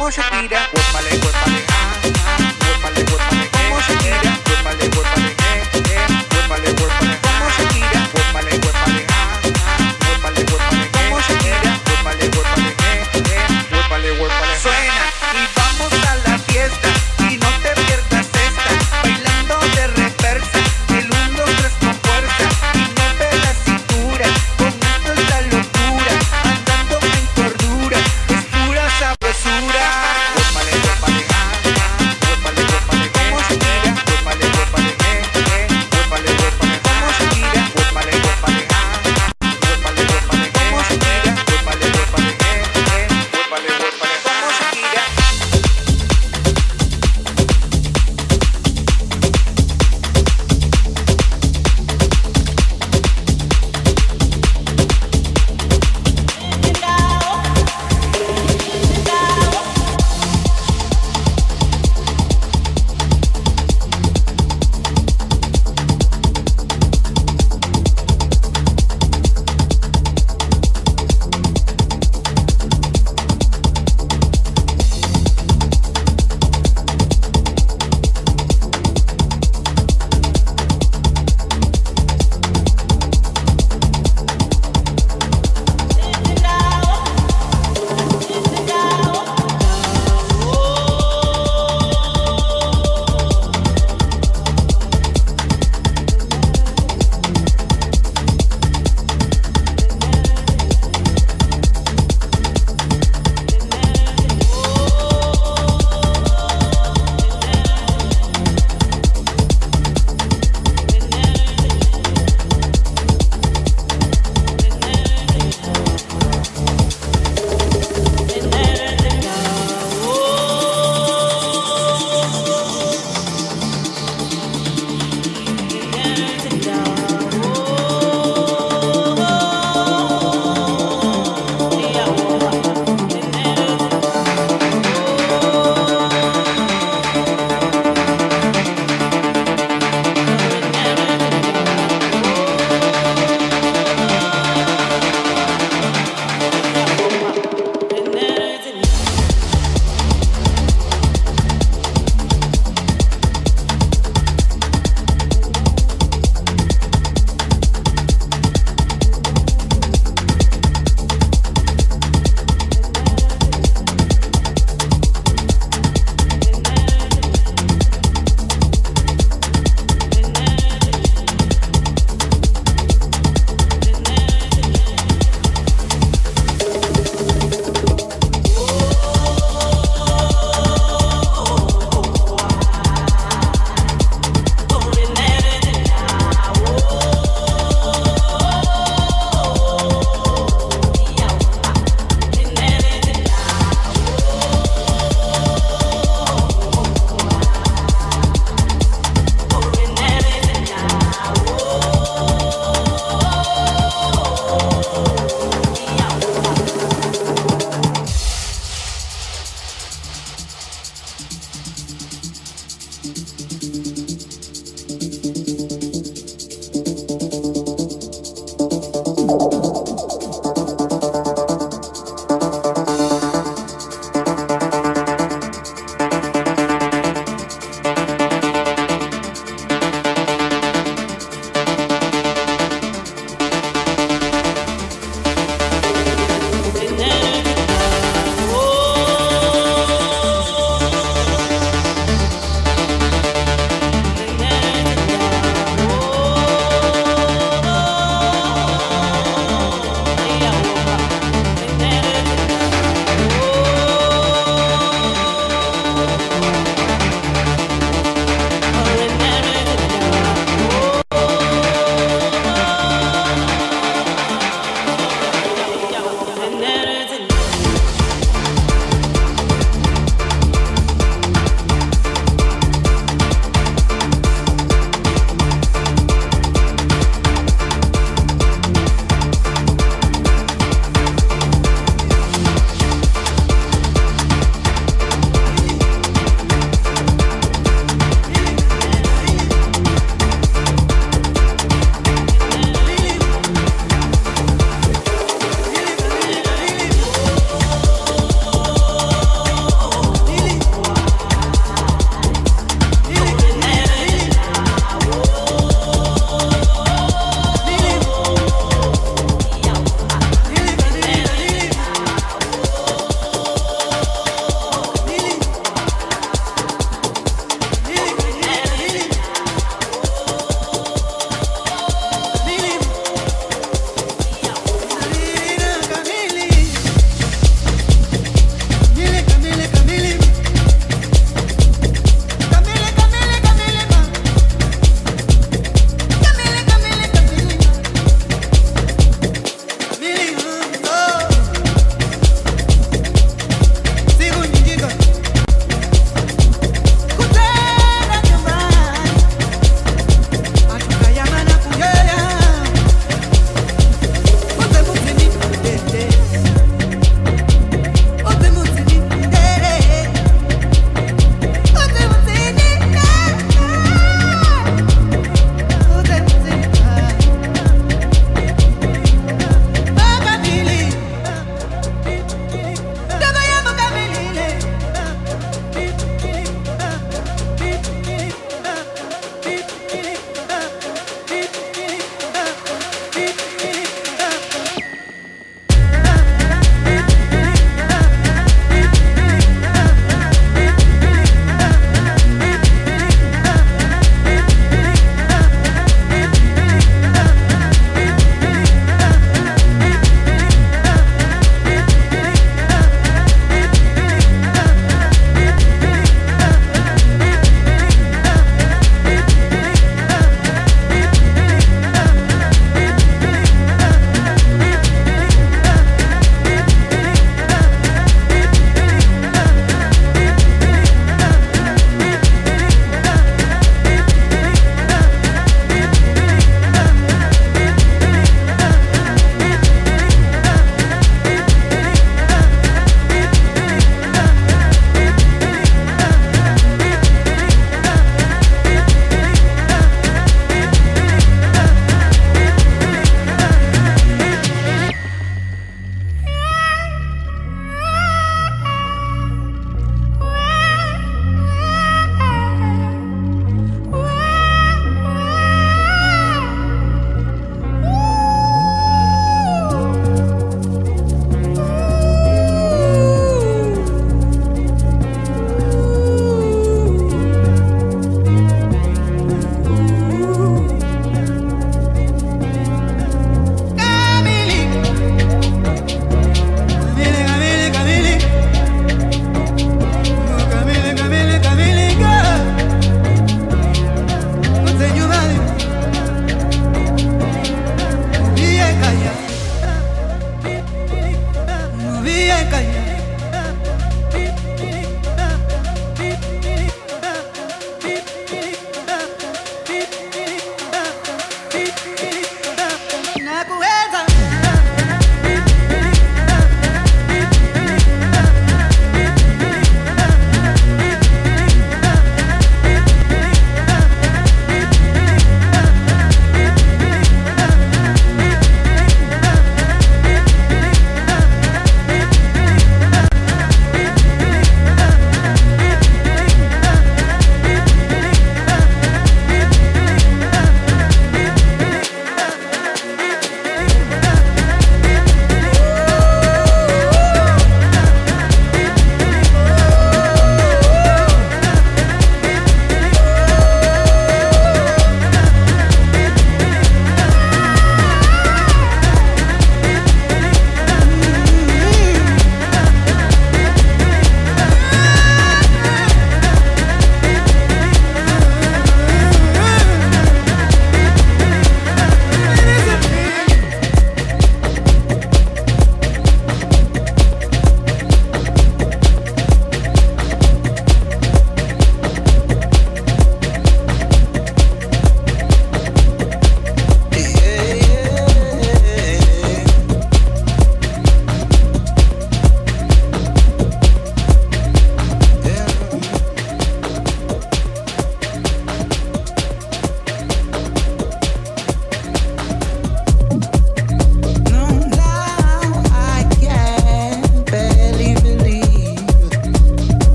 muévete como Shakira. Huépale, huépale,